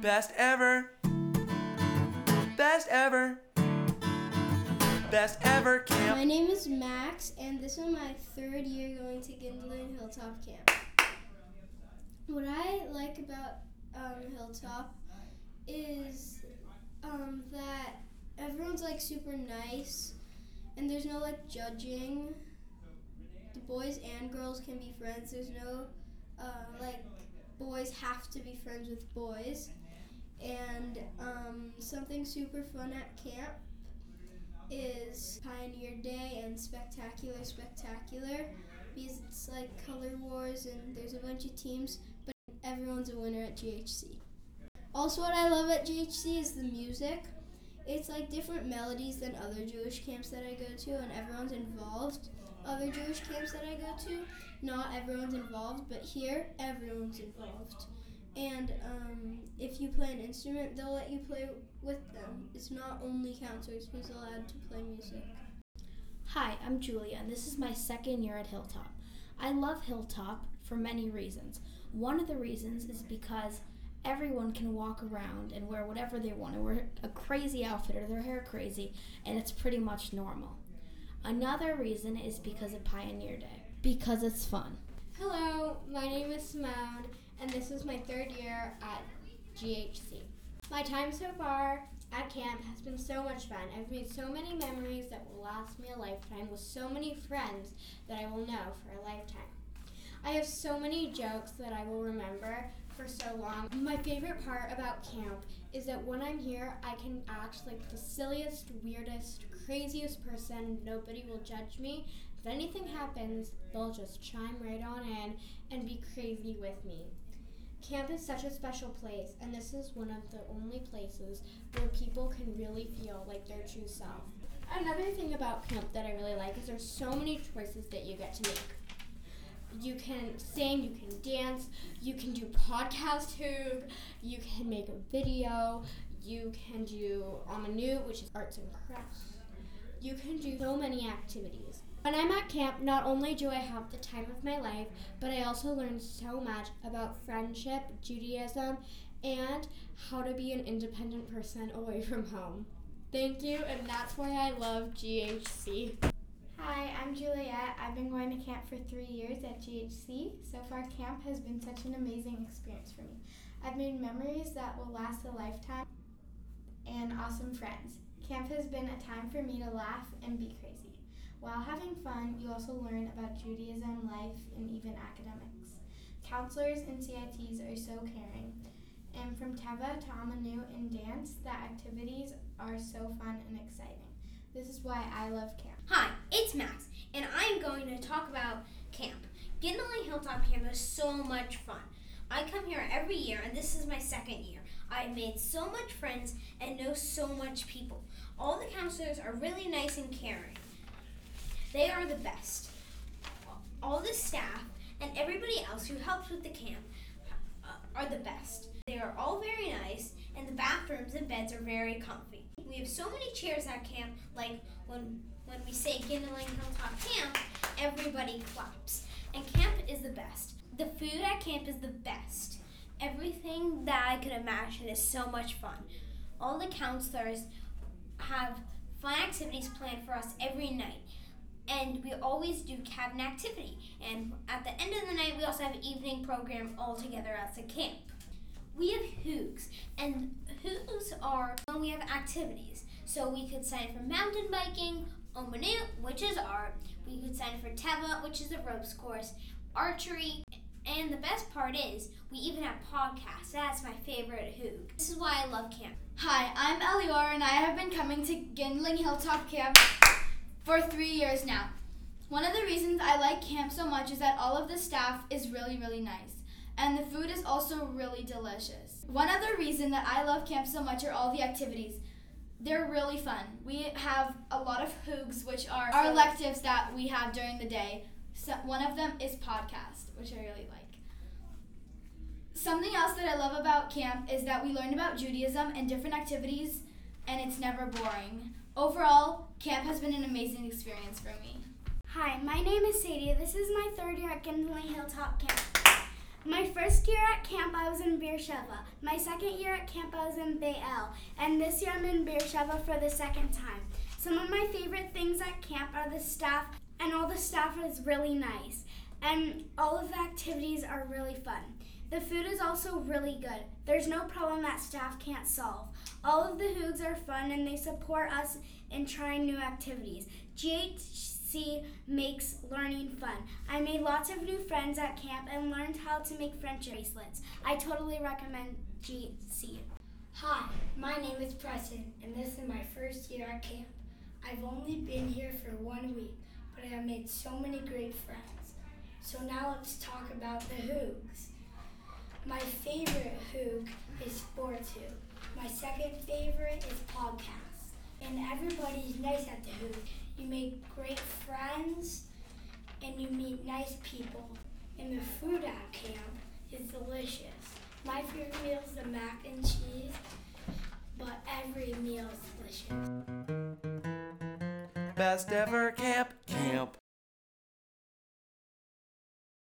Best ever. Best ever. Best ever camp. My name is Max, and this is my third year going to Gindling Hilltop Camp. What I like about um, Hilltop is um, that everyone's like super nice, and there's no like judging. The boys and girls can be friends. There's no uh, like boys have to be friends with boys. And um, something super fun at camp is Pioneer Day and Spectacular Spectacular because it's like color wars and there's a bunch of teams, but everyone's a winner at GHC. Also, what I love at GHC is the music. It's like different melodies than other Jewish camps that I go to, and everyone's involved. Other Jewish camps that I go to, not everyone's involved, but here, everyone's involved. And um, if you play an instrument, they'll let you play with them. It's not only counselors who's allowed to play music. Hi, I'm Julia, and this is my second year at Hilltop. I love Hilltop for many reasons. One of the reasons is because everyone can walk around and wear whatever they want to wear a crazy outfit or their hair crazy, and it's pretty much normal. Another reason is because of Pioneer Day, because it's fun. Hello, my name is Simone, and this is my third year at GHC. My time so far at camp has been so much fun. I've made so many memories that will last me a lifetime with so many friends that I will know for a lifetime. I have so many jokes that I will remember for so long. My favorite part about camp is that when I'm here, I can act like the silliest, weirdest, craziest person. Nobody will judge me. If anything happens, they'll just chime right on in and be crazy with me. Camp is such a special place, and this is one of the only places where people can really feel like their true self. Another thing about camp that I really like is there's so many choices that you get to make. You can sing, you can dance, you can do podcast hoog, you can make a video, you can do Amanut, which is arts and crafts. You can do so many activities. When I'm at camp, not only do I have the time of my life, but I also learn so much about friendship, Judaism, and how to be an independent person away from home. Thank you, and that's why I love GHC. Hi, I'm Juliet. I've been going to camp for three years at GHC. So far, camp has been such an amazing experience for me. I've made memories that will last a lifetime and awesome friends. Camp has been a time for me to laugh and be crazy. While having fun, you also learn about Judaism, life, and even academics. Counselors and CITs are so caring. And from Teva to Amanu and dance, the activities are so fun and exciting. This is why I love camp. Hi, it's Max, and I'm going to talk about camp. Gindling Hilltop Camp is so much fun. I come here every year, and this is my second year. I've made so much friends and know so much people. All the counselors are really nice and caring. They are the best. All the staff and everybody else who helps with the camp uh, are the best. They are all very nice, and the bathrooms and beds are very comfy. We have so many chairs at camp, like when when we say Gindling Hilltop Camp, everybody claps. And camp is the best. The food at camp is the best. Everything that I could imagine is so much fun. All the counselors have fun activities planned for us every night. And we always do cabin activity. And at the end of the night, we also have an evening program all together as a camp. We have hoogs, and hoogs are when we have activities. So we could sign for mountain biking, Omanut, which is art. We could sign for Teva, which is a ropes course, archery, and the best part is we even have podcasts. That's my favorite hoog. This is why I love camp. Hi, I'm Elior, and I have been coming to Gindling Hilltop Camp for three years now. One of the reasons I like camp so much is that all of the staff is really, really nice, and the food is also really delicious. One other reason that I love camp so much are all the activities. They're really fun. We have a lot of hoogs, which are our electives that we have during the day. So one of them is podcast, which I really like. Something else that I love about camp is that we learn about Judaism and different activities, and it's never boring. Overall, camp has been an amazing experience for me. Hi, my name is Sadie. This is my third year at Gindling Hilltop Camp. My first year at camp, I was in Beersheba. My second year at camp, I was in Be'el. And this year, I'm in Beersheba for the second time. Some of my favorite things at camp are the staff, and all the staff is really nice. And all of the activities are really fun. The food is also really good. There's no problem that staff can't solve. All of the Hoogs are fun and they support us in trying new activities. GHC makes learning fun. I made lots of new friends at camp and learned how to make friendship bracelets. I totally recommend GHC. Hi, my name is Preston, and this is my first year at camp. I've only been here for one week, but I have made so many great friends. So now let's talk about the Hoogs. My favorite Hoog is Sports Hoog. My second favorite is podcasts. And everybody's nice at the Hoog. You make great friends and you meet nice people. And the food at camp is delicious. My favorite meal is the mac and cheese, but every meal is delicious. Best ever camp, camp.